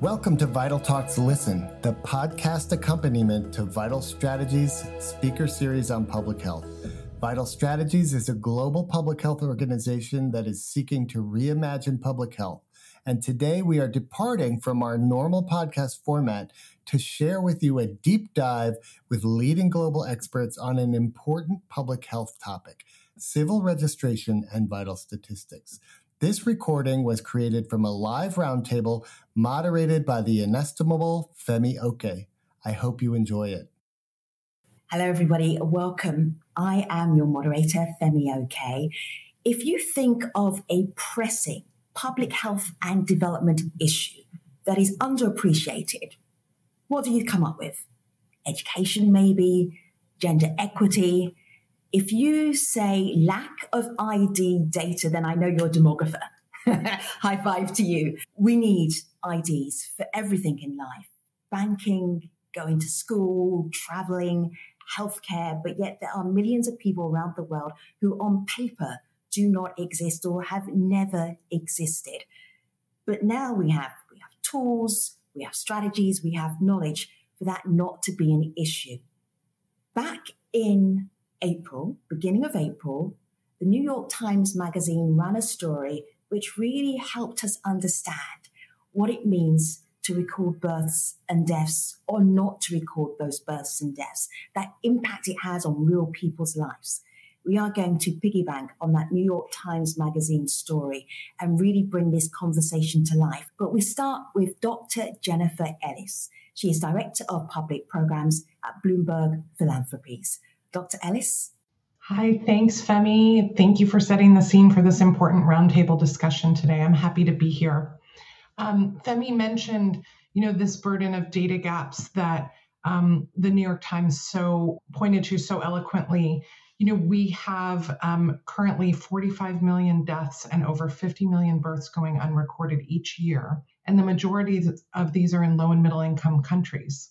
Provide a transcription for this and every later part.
Welcome to Vital Talks Listen, the podcast accompaniment to Vital Strategies speaker series on public health. Vital Strategies is a global public health organization that is seeking to reimagine public health. And today we are departing from our normal podcast format to share with you a deep dive with leading global experts on an important public health topic civil registration and vital statistics. This recording was created from a live roundtable moderated by the inestimable Femi Oke. I hope you enjoy it. Hello, everybody. Welcome. I am your moderator, Femi Oke. If you think of a pressing public health and development issue that is underappreciated, what do you come up with? Education, maybe, gender equity, if you say lack of ID data, then I know you're a demographer. High five to you. We need IDs for everything in life banking, going to school, traveling, healthcare, but yet there are millions of people around the world who, on paper, do not exist or have never existed. But now we have we have tools, we have strategies, we have knowledge for that not to be an issue. Back in April, beginning of April, the New York Times Magazine ran a story which really helped us understand what it means to record births and deaths or not to record those births and deaths, that impact it has on real people's lives. We are going to piggyback on that New York Times Magazine story and really bring this conversation to life. But we start with Dr. Jennifer Ellis. She is Director of Public Programs at Bloomberg Philanthropies. Dr. Ellis? Hi, thanks, Femi. Thank you for setting the scene for this important roundtable discussion today. I'm happy to be here. Um, Femi mentioned, you know, this burden of data gaps that um, the New York Times so pointed to so eloquently. You know, we have um, currently 45 million deaths and over 50 million births going unrecorded each year, and the majority of these are in low and middle income countries.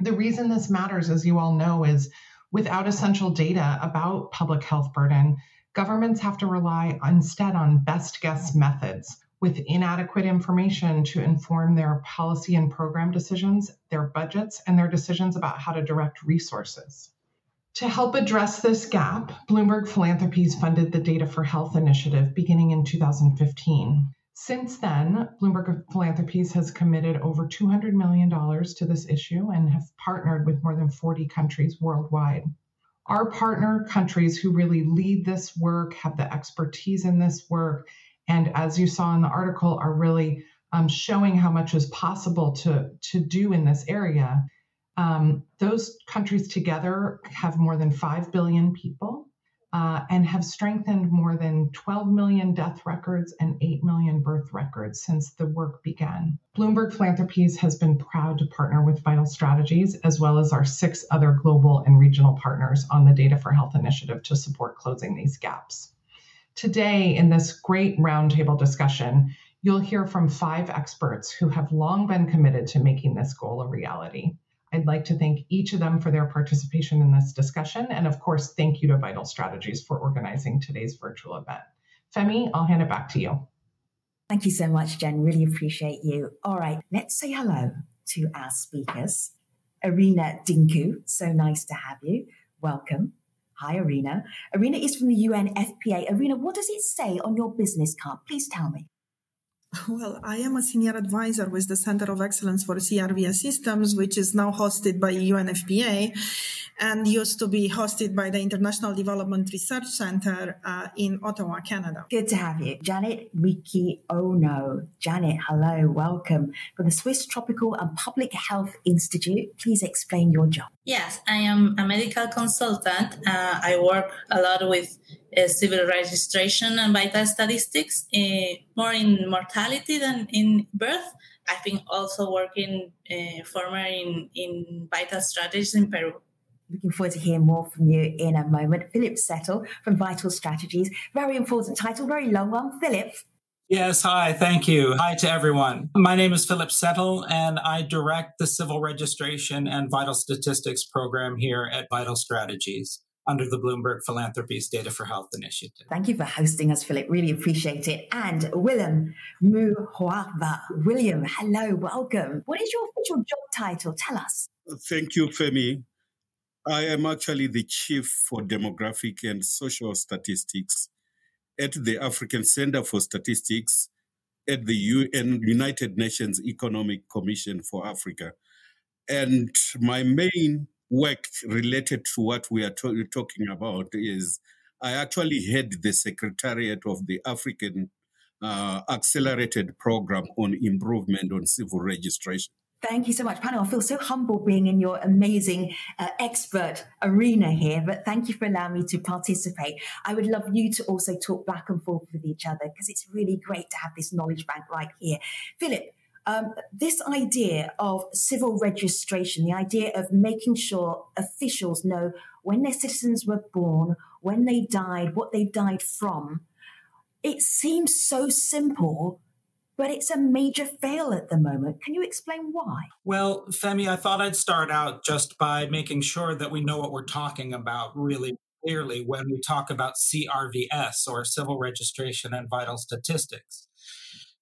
The reason this matters, as you all know, is Without essential data about public health burden, governments have to rely instead on best guess methods with inadequate information to inform their policy and program decisions, their budgets, and their decisions about how to direct resources. To help address this gap, Bloomberg Philanthropies funded the Data for Health initiative beginning in 2015. Since then, Bloomberg Philanthropies has committed over $200 million to this issue and have partnered with more than 40 countries worldwide. Our partner countries who really lead this work, have the expertise in this work, and as you saw in the article, are really um, showing how much is possible to, to do in this area. Um, those countries together have more than 5 billion people uh, and have strengthened more than 12 million death records and 8 million birth records since the work began. Bloomberg Philanthropies has been proud to partner with Vital Strategies, as well as our six other global and regional partners on the Data for Health initiative to support closing these gaps. Today, in this great roundtable discussion, you'll hear from five experts who have long been committed to making this goal a reality. I'd like to thank each of them for their participation in this discussion. And of course, thank you to Vital Strategies for organizing today's virtual event. Femi, I'll hand it back to you. Thank you so much, Jen. Really appreciate you. All right, let's say hello to our speakers. Irina Dincu, so nice to have you. Welcome. Hi, Irina. Irina is from the UNFPA. Irina, what does it say on your business card? Please tell me. Well, I am a senior advisor with the Center of Excellence for CRVS Systems, which is now hosted by UNFPA and used to be hosted by the International Development Research Center uh, in Ottawa, Canada. Good to have you. Janet Miki Ohno. Janet, hello, welcome. From the Swiss Tropical and Public Health Institute, please explain your job. Yes, I am a medical consultant. Uh, I work a lot with uh, civil registration and vital statistics, uh, more in mortality than in birth. I've been also working uh, former in, in vital strategies in Peru. Looking forward to hearing more from you in a moment. Philip Setel from Vital Strategies. Very important title, very long one. Philip. Yes, hi, thank you. Hi to everyone. My name is Philip Setel, and I direct the Civil Registration and Vital Statistics program here at Vital Strategies. under the Bloomberg Philanthropies Data for Health initiative. Thank you for hosting us, Philip. Really appreciate it. And William Muhwava. William, hello, welcome. What is your official job title? Tell us. Thank you, Femi. I am actually the Chief for Demographic and Social Statistics at the African Center for Statistics at the UN, United Nations Economic Commission for Africa. And my main work related to what we are to- talking about is I actually head the Secretariat of the African uh, Accelerated Program on Improvement on Civil Registration. Thank you so much, panel. I feel so humbled being in your amazing uh, expert arena here, but thank you for allowing me to participate. I would love you to also talk back and forth with each other because it's really great to have this knowledge bank right here. Philip, um, this idea of civil registration, the idea of making sure officials know when their citizens were born, when they died, what they died from, it seems so simple, but it's a major fail at the moment. Can you explain why? Well, Femi, I thought I'd start out just by making sure that we know what we're talking about really clearly when we talk about CRVS or Civil Registration and Vital Statistics.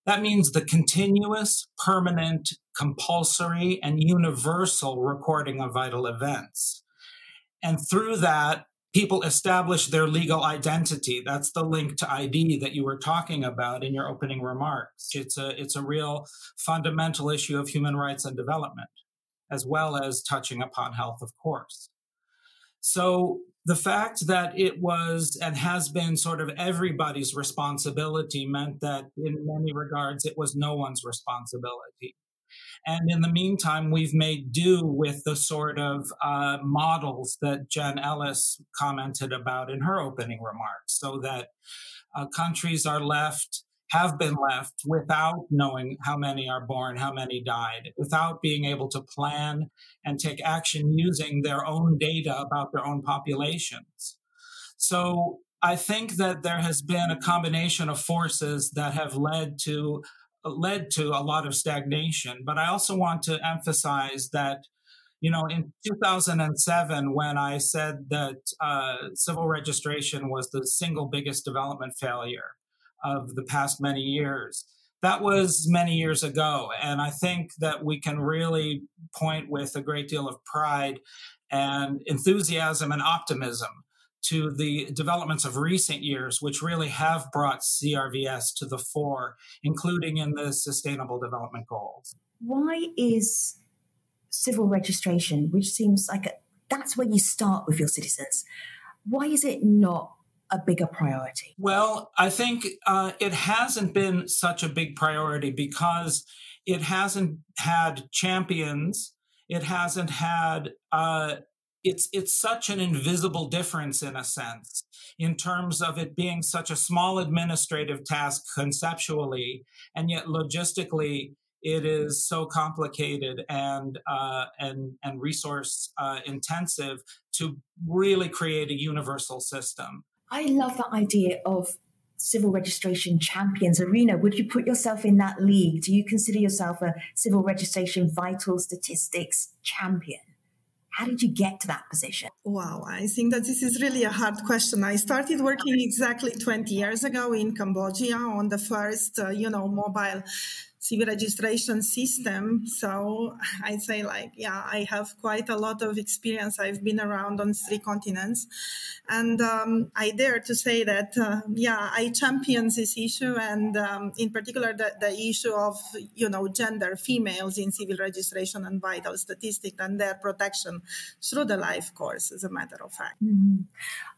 That means the continuous, permanent, compulsory, and universal recording of vital events. And through that, people establish their legal identity. That's the link to ID that you were talking about in your opening remarks. It's a, it's a real fundamental issue of human rights and development, as well as touching upon health, of course. So the fact that it was and has been sort of everybody's responsibility meant that in many regards it was no one's responsibility. And in the meantime, we've made do with the sort of uh, models that Jen Ellis commented about in her opening remarks, so that uh, countries are left have been left without knowing how many are born, how many died, without being able to plan and take action using their own data about their own populations. So I think that there has been a combination of forces that have led to led to a lot of stagnation. But I also want to emphasize that, you know, in 2007, when I said that uh, civil registration was the single biggest development failure, of the past many years. That was many years ago. And I think that we can really point with a great deal of pride and enthusiasm and optimism to the developments of recent years, which really have brought CRVS to the fore, including in the Sustainable Development Goals. Why is civil registration, which seems like a, that's where you start with your citizens, why is it not a bigger priority? Well, I think uh, it hasn't been such a big priority because it hasn't had champions. It hasn't had. Uh, it's it's such an invisible difference in a sense in terms of it being such a small administrative task conceptually and yet logistically it is so complicated and uh, and and resource uh, intensive to really create a universal system I love that idea of civil registration champions. Irina would you put yourself in that league? Do you consider yourself a civil registration vital statistics champion? How did you get to that position? Wow, I think that this is really a hard question. I started working exactly 20 years ago in Cambodia on the first, uh, you know, mobile civil registration system. So I'd say like, yeah, I have quite a lot of experience. I've been around on three continents and um, I dare to say that, uh, yeah, I champion this issue and um, in particular the, the issue of, you know, gender females in civil registration and vital statistics and their protection through the life course as a matter of fact. Mm-hmm.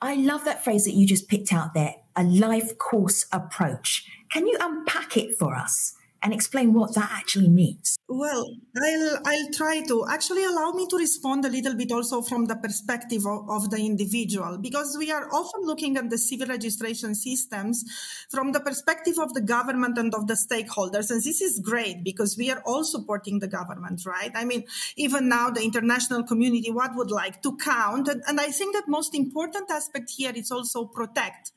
I love that phrase that you just picked out there, a life course approach. Can you unpack it for us? And explain what that actually means? Well, I'll, I'll try to actually allow me to respond a little bit also from the perspective of, of, the individual, because we are often looking at the civil registration systems from the perspective of the government and of the stakeholders. And this is great because we are all supporting the government, right? I mean, even now the international community, what would like to count? And, and I think that most important aspect here is also protect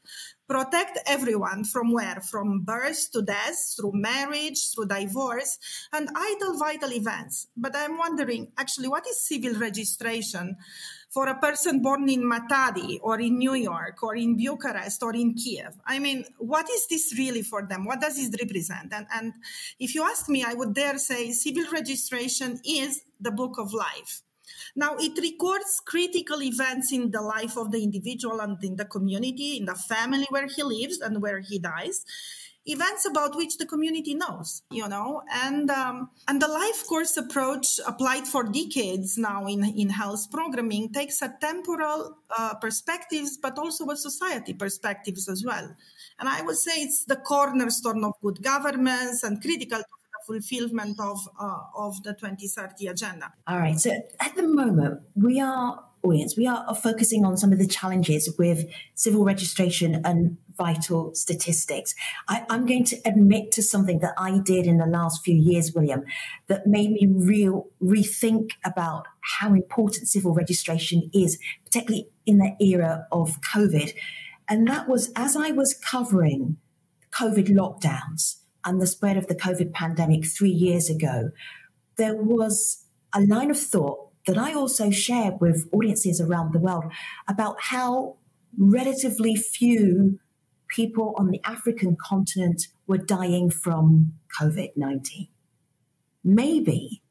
protect everyone from where? From birth to death, through marriage, through divorce, and idle vital events. But I'm wondering, actually, what is civil registration for a person born in Matadi or in New York or in Bucharest or in Kiev? I mean, what is this really for them? What does it represent? And, and if you ask me, I would dare say civil registration is the book of life. Now, it records critical events in the life of the individual and in the community, in the family where he lives and where he dies. Events about which the community knows, you know, and um, and the life course approach applied for decades now in in health programming takes a temporal uh, perspectives, but also a society perspectives as well. And I would say it's the cornerstone of good governance and critical fulfillment of uh, of the 2030 agenda. All right. So at the moment, we are audience, we are focusing on some of the challenges with civil registration and vital statistics. I, am going to admit to something that I did in the last few years, William, that made me real rethink about how important civil registration is, particularly in the era of COVID. And that was as I was covering COVID lockdowns and the spread of the COVID pandemic three years ago, there was a line of thought that I also shared with audiences around the world about how relatively few people on the African continent were dying from COVID 19. Maybe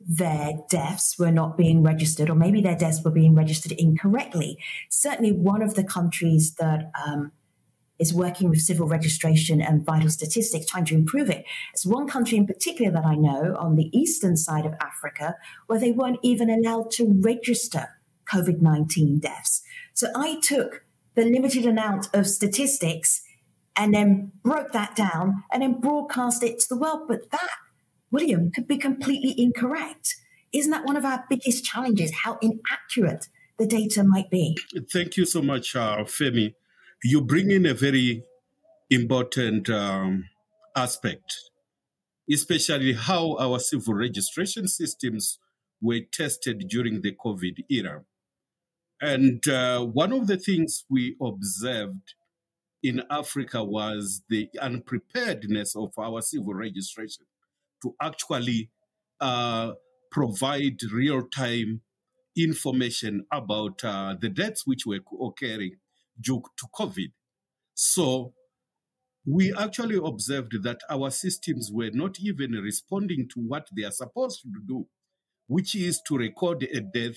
their deaths were not being registered, or maybe their deaths were being registered incorrectly. Certainly, one of the countries that um, is working with civil registration and vital statistics, trying to improve it. It's one country in particular that I know on the eastern side of Africa where they weren't even allowed to register COVID 19 deaths. So I took the limited amount of statistics and then broke that down and then broadcast it to the world. But that, William, could be completely incorrect. Isn't that one of our biggest challenges, how inaccurate the data might be? Thank you so much, uh, Femi you bring in a very important um, aspect, especially how our civil registration systems were tested during the COVID era. And uh, one of the things we observed in Africa was the unpreparedness of our civil registration to actually uh, provide real time information about uh, the deaths which were occurring due to COVID. So we actually observed that our systems were not even responding to what they are supposed to do, which is to record a death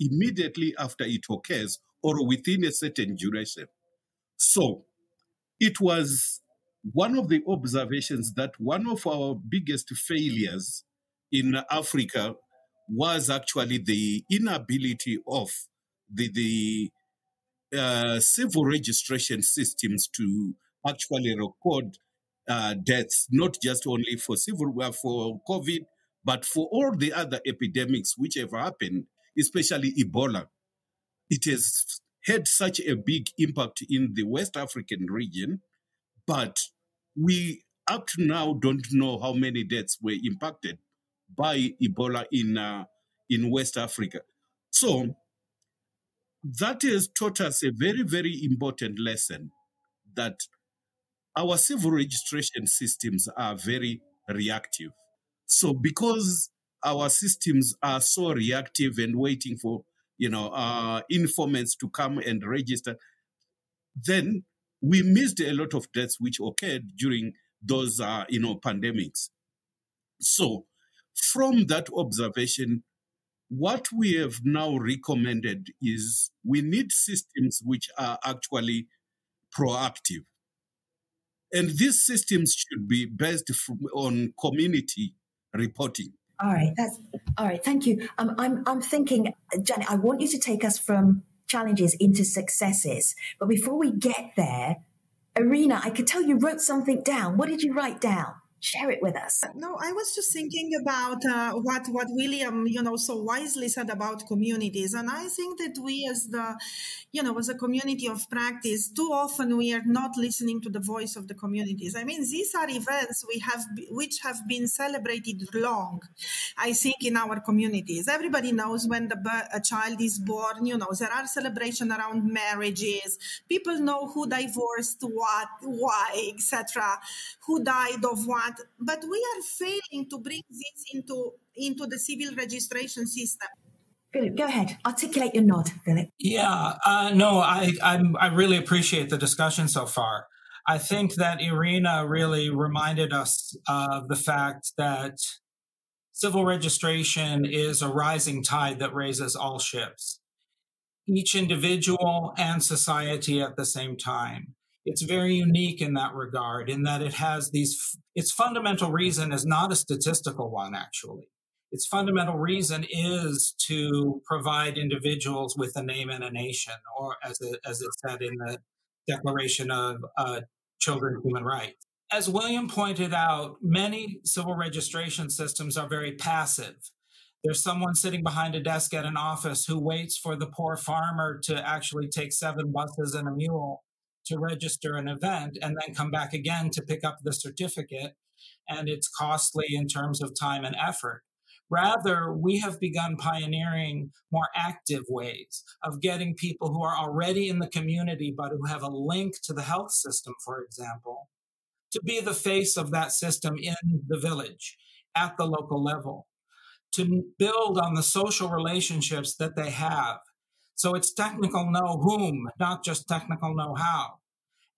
immediately after it occurs or within a certain duration. So it was one of the observations that one of our biggest failures in Africa was actually the inability of the, the uh, civil registration systems to actually record uh, deaths, not just only for civil uh, for COVID, but for all the other epidemics which have happened, especially Ebola. It has had such a big impact in the West African region, but we up to now don't know how many deaths were impacted by Ebola in uh, in West Africa. So that has taught us a very, very important lesson that our civil registration systems are very reactive. So, because our systems are so reactive and waiting for, you know, uh, informants to come and register, then we missed a lot of deaths which occurred during those, uh, you know, pandemics. So, from that observation, what we have now recommended is we need systems which are actually proactive. And these systems should be based from, on community reporting. All right, that's all right. Thank you. Um, I'm I'm thinking, Janet. I want you to take us from challenges into successes. But before we get there, Irina, I could tell you wrote something down. What did you write down? Share it with us. No, I was just thinking about uh, what what William, you know, so wisely said about communities, and I think that we, as the, you know, as a community of practice, too often we are not listening to the voice of the communities. I mean, these are events we have which have been celebrated long. I think in our communities, everybody knows when the a child is born. You know, there are celebrations around marriages. People know who divorced, what, why, etc. Who died of what that, but we are failing to bring this into, into the civil registration system. Philip, go ahead. Articulate your nod, Philip. Yeah, uh, no, I, I'm, I really appreciate the discussion so far. I think that Irina really reminded us of the fact that civil registration is a rising tide that raises all ships, each individual and society at the same time it's very unique in that regard, in that it has these, its fundamental reason is not a statistical one, actually. Its fundamental reason is to provide individuals with a name and a nation, or as it, as it said in the Declaration of uh, Children's Human Rights. As William pointed out, many civil registration systems are very passive. There's someone sitting behind a desk at an office who waits for the poor farmer to actually take seven buses and a mule to register an event and then come back again to pick up the certificate. And it's costly in terms of time and effort. Rather, we have begun pioneering more active ways of getting people who are already in the community but who have a link to the health system, for example, to be the face of that system in the village at the local level, to build on the social relationships that they have so it's technical know whom, not just technical know how.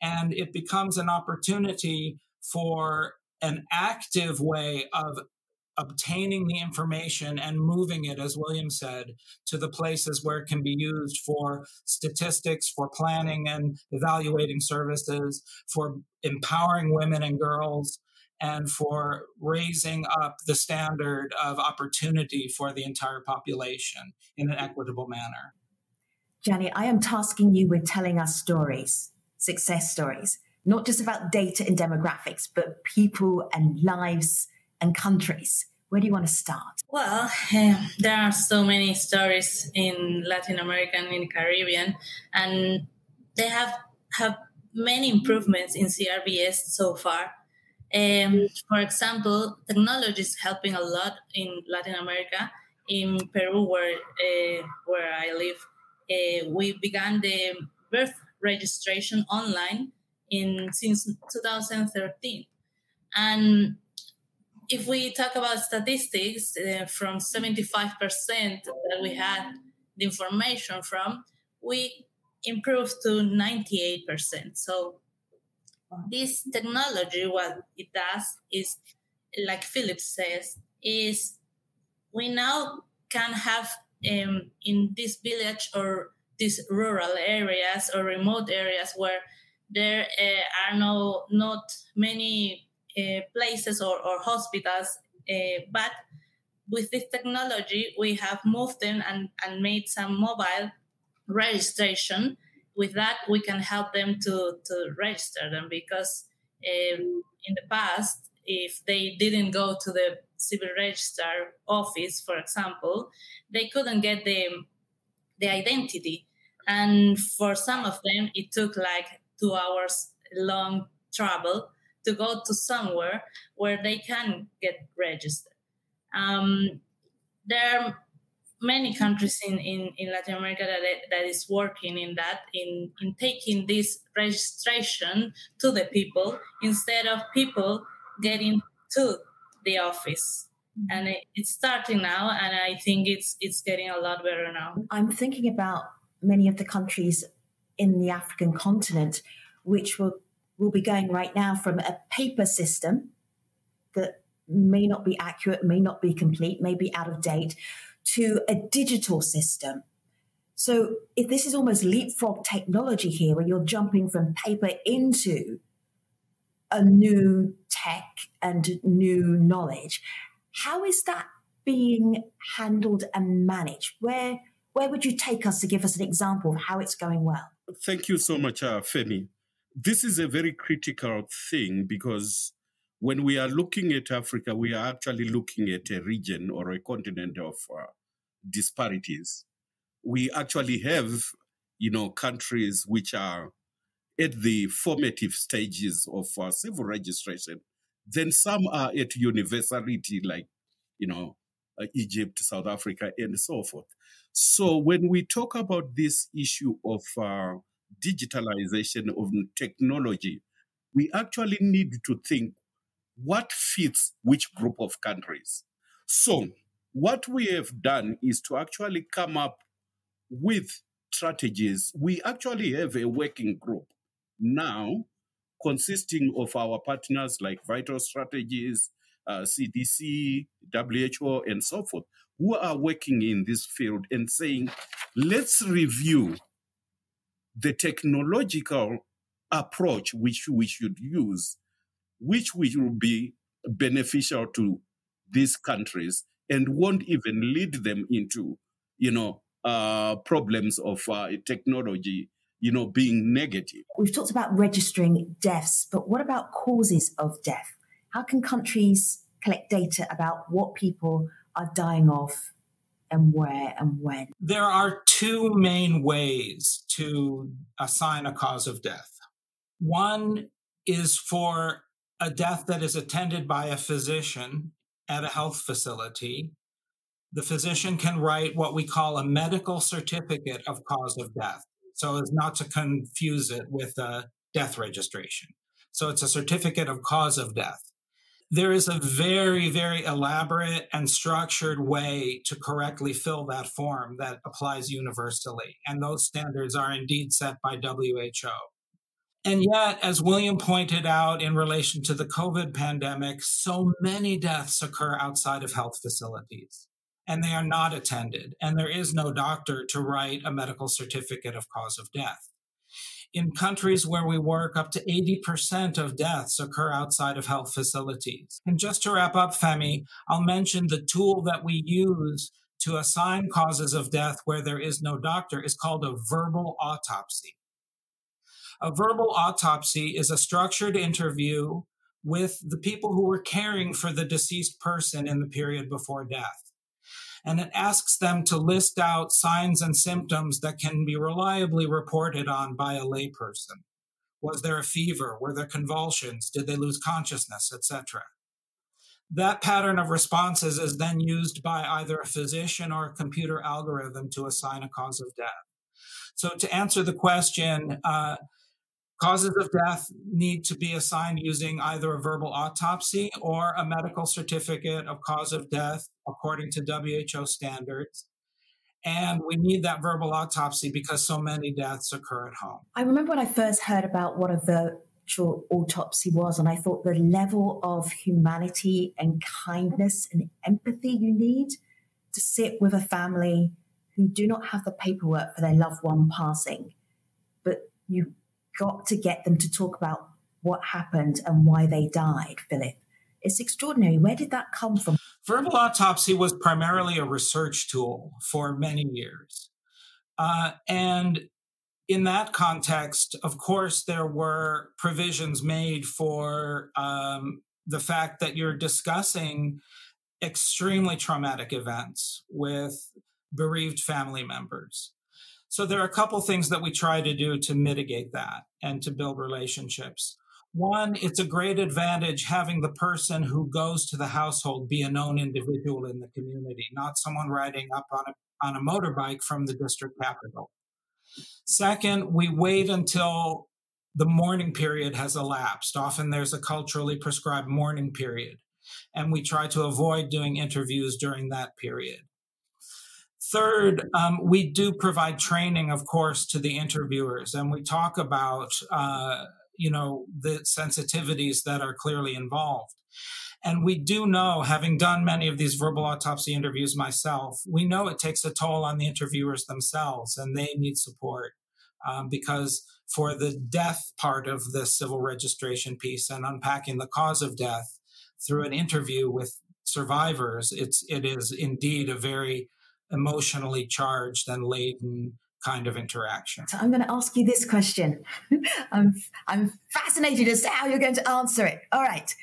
And it becomes an opportunity for an active way of obtaining the information and moving it, as William said, to the places where it can be used for statistics, for planning and evaluating services, for empowering women and girls, and for raising up the standard of opportunity for the entire population in an equitable manner. Jenny, I am tasking you with telling us stories, success stories, not just about data and demographics, but people and lives and countries. Where do you want to start? Well, there are so many stories in Latin America and in the Caribbean, and they have have many improvements in CRVS so far. Um, for example, technology is helping a lot in Latin America. In Peru, where uh, where I live, uh, we began the birth registration online in since 2013 and if we talk about statistics uh, from 75% that we had the information from we improved to 98% so this technology what it does is like philip says is we now can have um, in this village or these rural areas or remote areas where there uh, are no not many uh, places or, or hospitals uh, but with this technology we have moved them and, and made some mobile registration. With that we can help them to, to register them because um, in the past if they didn't go to the civil register office, for example, they couldn't get the the identity, and for some of them, it took like two hours long travel to go to somewhere where they can get registered. Um, there are many countries in, in, in Latin America that, that is working in that, in, in taking this registration to the people instead of people getting to the office. And it, it's starting now and i think it's it's getting a lot better now. I'm thinking about many of the countries in the african continent which will will be going right now from a paper system that may not be accurate may not be complete may be out of date to a digital system. So if this is almost leapfrog technology here where you're jumping from paper into a new tech and new knowledge. How is that being handled and managed? Where where would you take us to give us an example of how it's going well? Thank you so much, uh, Femi. This is a very critical thing because when we are looking at Africa, we are actually looking at a region or a continent of uh, disparities. We actually have, you know, countries which are at the formative stages of uh, civil registration. Then some are at universality, like, you know, uh, Egypt, South Africa, and so forth. So when we talk about this issue of uh, digitalization of technology, we actually need to think what fits which group of countries. So what we have done is to actually come up with strategies. We actually have a working group now consisting of our partners like Vital Strategies, uh, CDC, WHO, and so forth, who are working in this field and saying, let's review the technological approach which we should use, which will be beneficial to these countries and won't even lead them into, you know, uh, problems of uh, technology, you know, being negative. We've talked about registering deaths, but what about causes of death? How can countries collect data about what people are dying of and where and when? There are two main ways to assign a cause of death. One is for a death that is attended by a physician at a health facility. The physician can write what we call a medical certificate of cause of death, so as not to confuse it with a death registration. So it's a certificate of cause of death there is a very, very elaborate and structured way to correctly fill that form that applies universally. And those standards are indeed set by WHO. And yet, as William pointed out in relation to the COVID pandemic, so many deaths occur outside of health facilities and they are not attended. And there is no doctor to write a medical certificate of cause of death in countries where we work, up to 80% of deaths occur outside of health facilities. And just to wrap up, Femi, I'll mention the tool that we use to assign causes of death where there is no doctor is called a verbal autopsy. A verbal autopsy is a structured interview with the people who were caring for the deceased person in the period before death and it asks them to list out signs and symptoms that can be reliably reported on by a layperson. Was there a fever? Were there convulsions? Did they lose consciousness, etc.? That pattern of responses is then used by either a physician or a computer algorithm to assign a cause of death. So, to answer the question, uh, Causes of death need to be assigned using either a verbal autopsy or a medical certificate of cause of death according to WHO standards. And we need that verbal autopsy because so many deaths occur at home. I remember when I first heard about what a virtual autopsy was, and I thought the level of humanity and kindness and empathy you need to sit with a family who do not have the paperwork for their loved one passing, but you got to get them to talk about what happened and why they died, Philip. It's extraordinary. Where did that come from? Verbal autopsy was primarily a research tool for many years. Uh, and in that context, of course, there were provisions made for um, the fact that you're discussing extremely traumatic events with bereaved family members. So there are a couple things that we try to do to mitigate that and to build relationships. One, it's a great advantage having the person who goes to the household be a known individual in the community, not someone riding up on a, on a motorbike from the district capital. Second, we wait until the mourning period has elapsed. Often there's a culturally prescribed mourning period, and we try to avoid doing interviews during that period. Third, um, we do provide training, of course, to the interviewers, and we talk about, uh, you know, the sensitivities that are clearly involved. And we do know, having done many of these verbal autopsy interviews myself, we know it takes a toll on the interviewers themselves, and they need support um, because for the death part of the civil registration piece and unpacking the cause of death through an interview with survivors, it's it is indeed a very emotionally charged and laden kind of interaction. So I'm going to ask you this question. I'm, I'm fascinated as to how you're going to answer it. All right.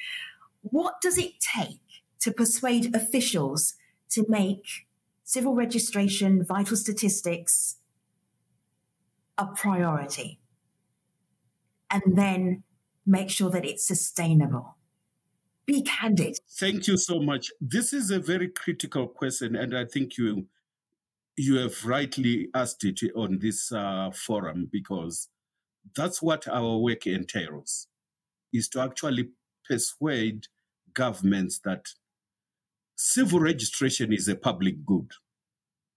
What does it take to persuade officials to make civil registration, vital statistics a priority? And then make sure that it's sustainable. Be candid. Thank you so much. This is a very critical question, and I think you you have rightly asked it on this uh, forum because that's what our work entails is to actually persuade governments that civil registration is a public good.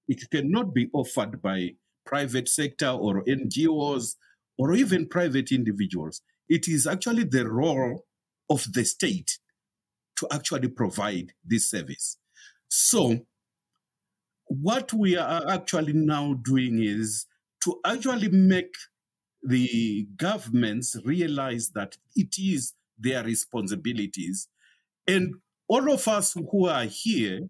It cannot be offered by private sector or NGOs or even private individuals. It is actually the role of the state to actually provide this service. So, what we are actually now doing is to actually make the governments realize that it is their responsibilities. And all of us who are here,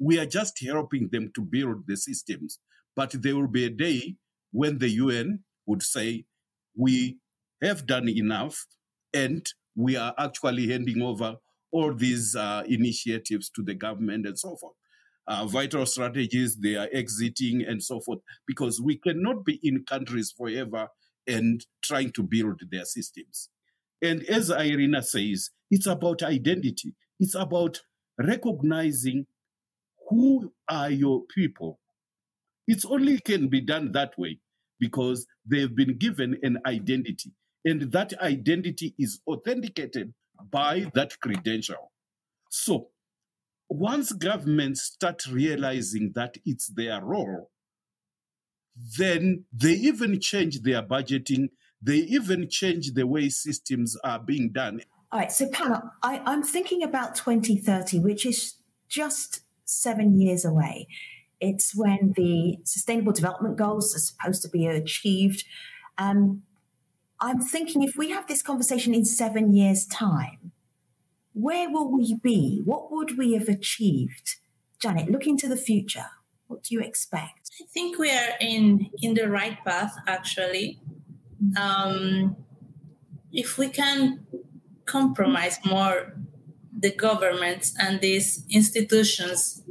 we are just helping them to build the systems. But there will be a day when the UN would say, we have done enough and we are actually handing over all these uh, initiatives to the government and so forth. Uh, vital strategies, they are exiting and so forth, because we cannot be in countries forever and trying to build their systems. And as Irina says, it's about identity. It's about recognizing who are your people. It's only can be done that way because they've been given an identity. And that identity is authenticated by that credential. So once governments start realizing that it's their role, then they even change their budgeting, they even change the way systems are being done. All right, so Pana, I, I'm thinking about 2030, which is just seven years away. It's when the Sustainable Development Goals are supposed to be achieved. Um, I'm thinking if we have this conversation in seven years' time, where will we be? What would we have achieved? Janet, look into the future. What do you expect? I think we are in in the right path. Actually, um, if we can compromise more the governments and these institutions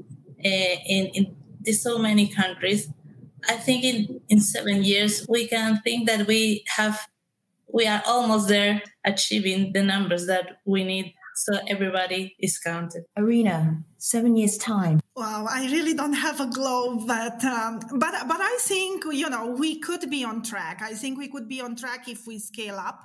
uh, in in so many countries, I think in in seven years we can think that we have we are almost there achieving the numbers that we need so everybody is counted. Irina, seven years time. Wow, I really don't have a globe, but um, but but I think you know we could be on track. I think we could be on track if we scale up.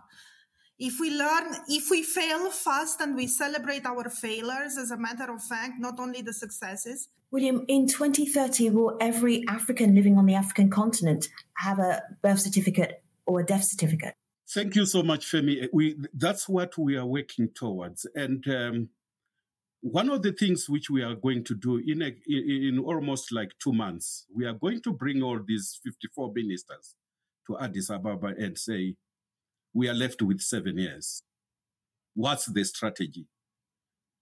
If we learn, if we fail fast and we celebrate our failures as a matter of fact, not only the successes. William, in 2030, will every African living on the African continent have a birth certificate or a death certificate? Thank you so much, Femi. We, that's what we are working towards. And um, one of the things which we are going to do in, a, in almost like two months, we are going to bring all these 54 ministers to Addis Ababa and say, we are left with seven years. What's the strategy?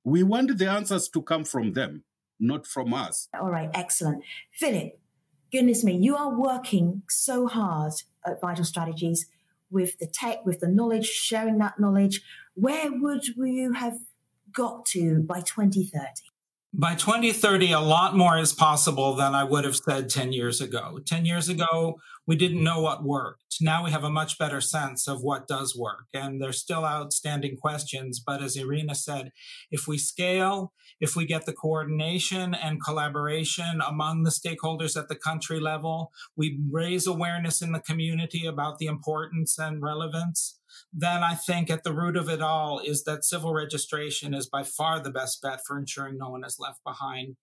We want the answers to come from them, not from us. All right, excellent. Philip, goodness me, you are working so hard at Vital Strategies with the tech, with the knowledge, sharing that knowledge, where would you have got to by 2030? By 2030, a lot more is possible than I would have said 10 years ago. 10 years ago, we didn't know what worked. Now we have a much better sense of what does work. And there's still outstanding questions. But as Irina said, if we scale, if we get the coordination and collaboration among the stakeholders at the country level, we raise awareness in the community about the importance and relevance then I think at the root of it all is that civil registration is by far the best bet for ensuring no one is left behind.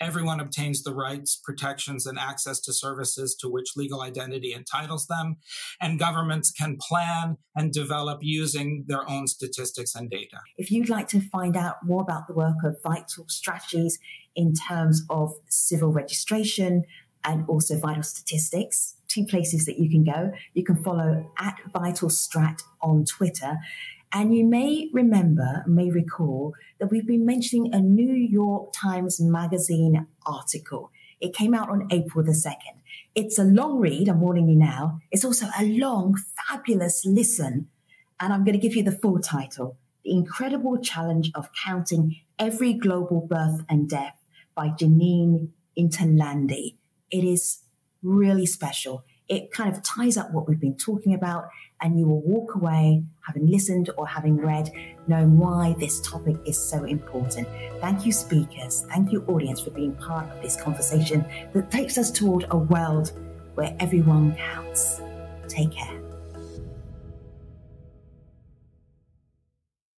Everyone obtains the rights, protections, and access to services to which legal identity entitles them, and governments can plan and develop using their own statistics and data. If you'd like to find out more about the work of Vital Strategies in terms of civil registration and also vital statistics, two places that you can go. You can follow at Vital Strat on Twitter. And you may remember, may recall that we've been mentioning a New York Times Magazine article. It came out on April the 2nd. It's a long read, I'm warning you now. It's also a long, fabulous listen. And I'm going to give you the full title The Incredible Challenge of Counting Every Global Birth and Death by Jeneen Interlandi. It is really special. It kind of ties up what we've been talking about, and you will walk away having listened or having read, knowing why this topic is so important. Thank you, speakers. Thank you, audience, for being part of this conversation that takes us toward a world where everyone counts. Take care.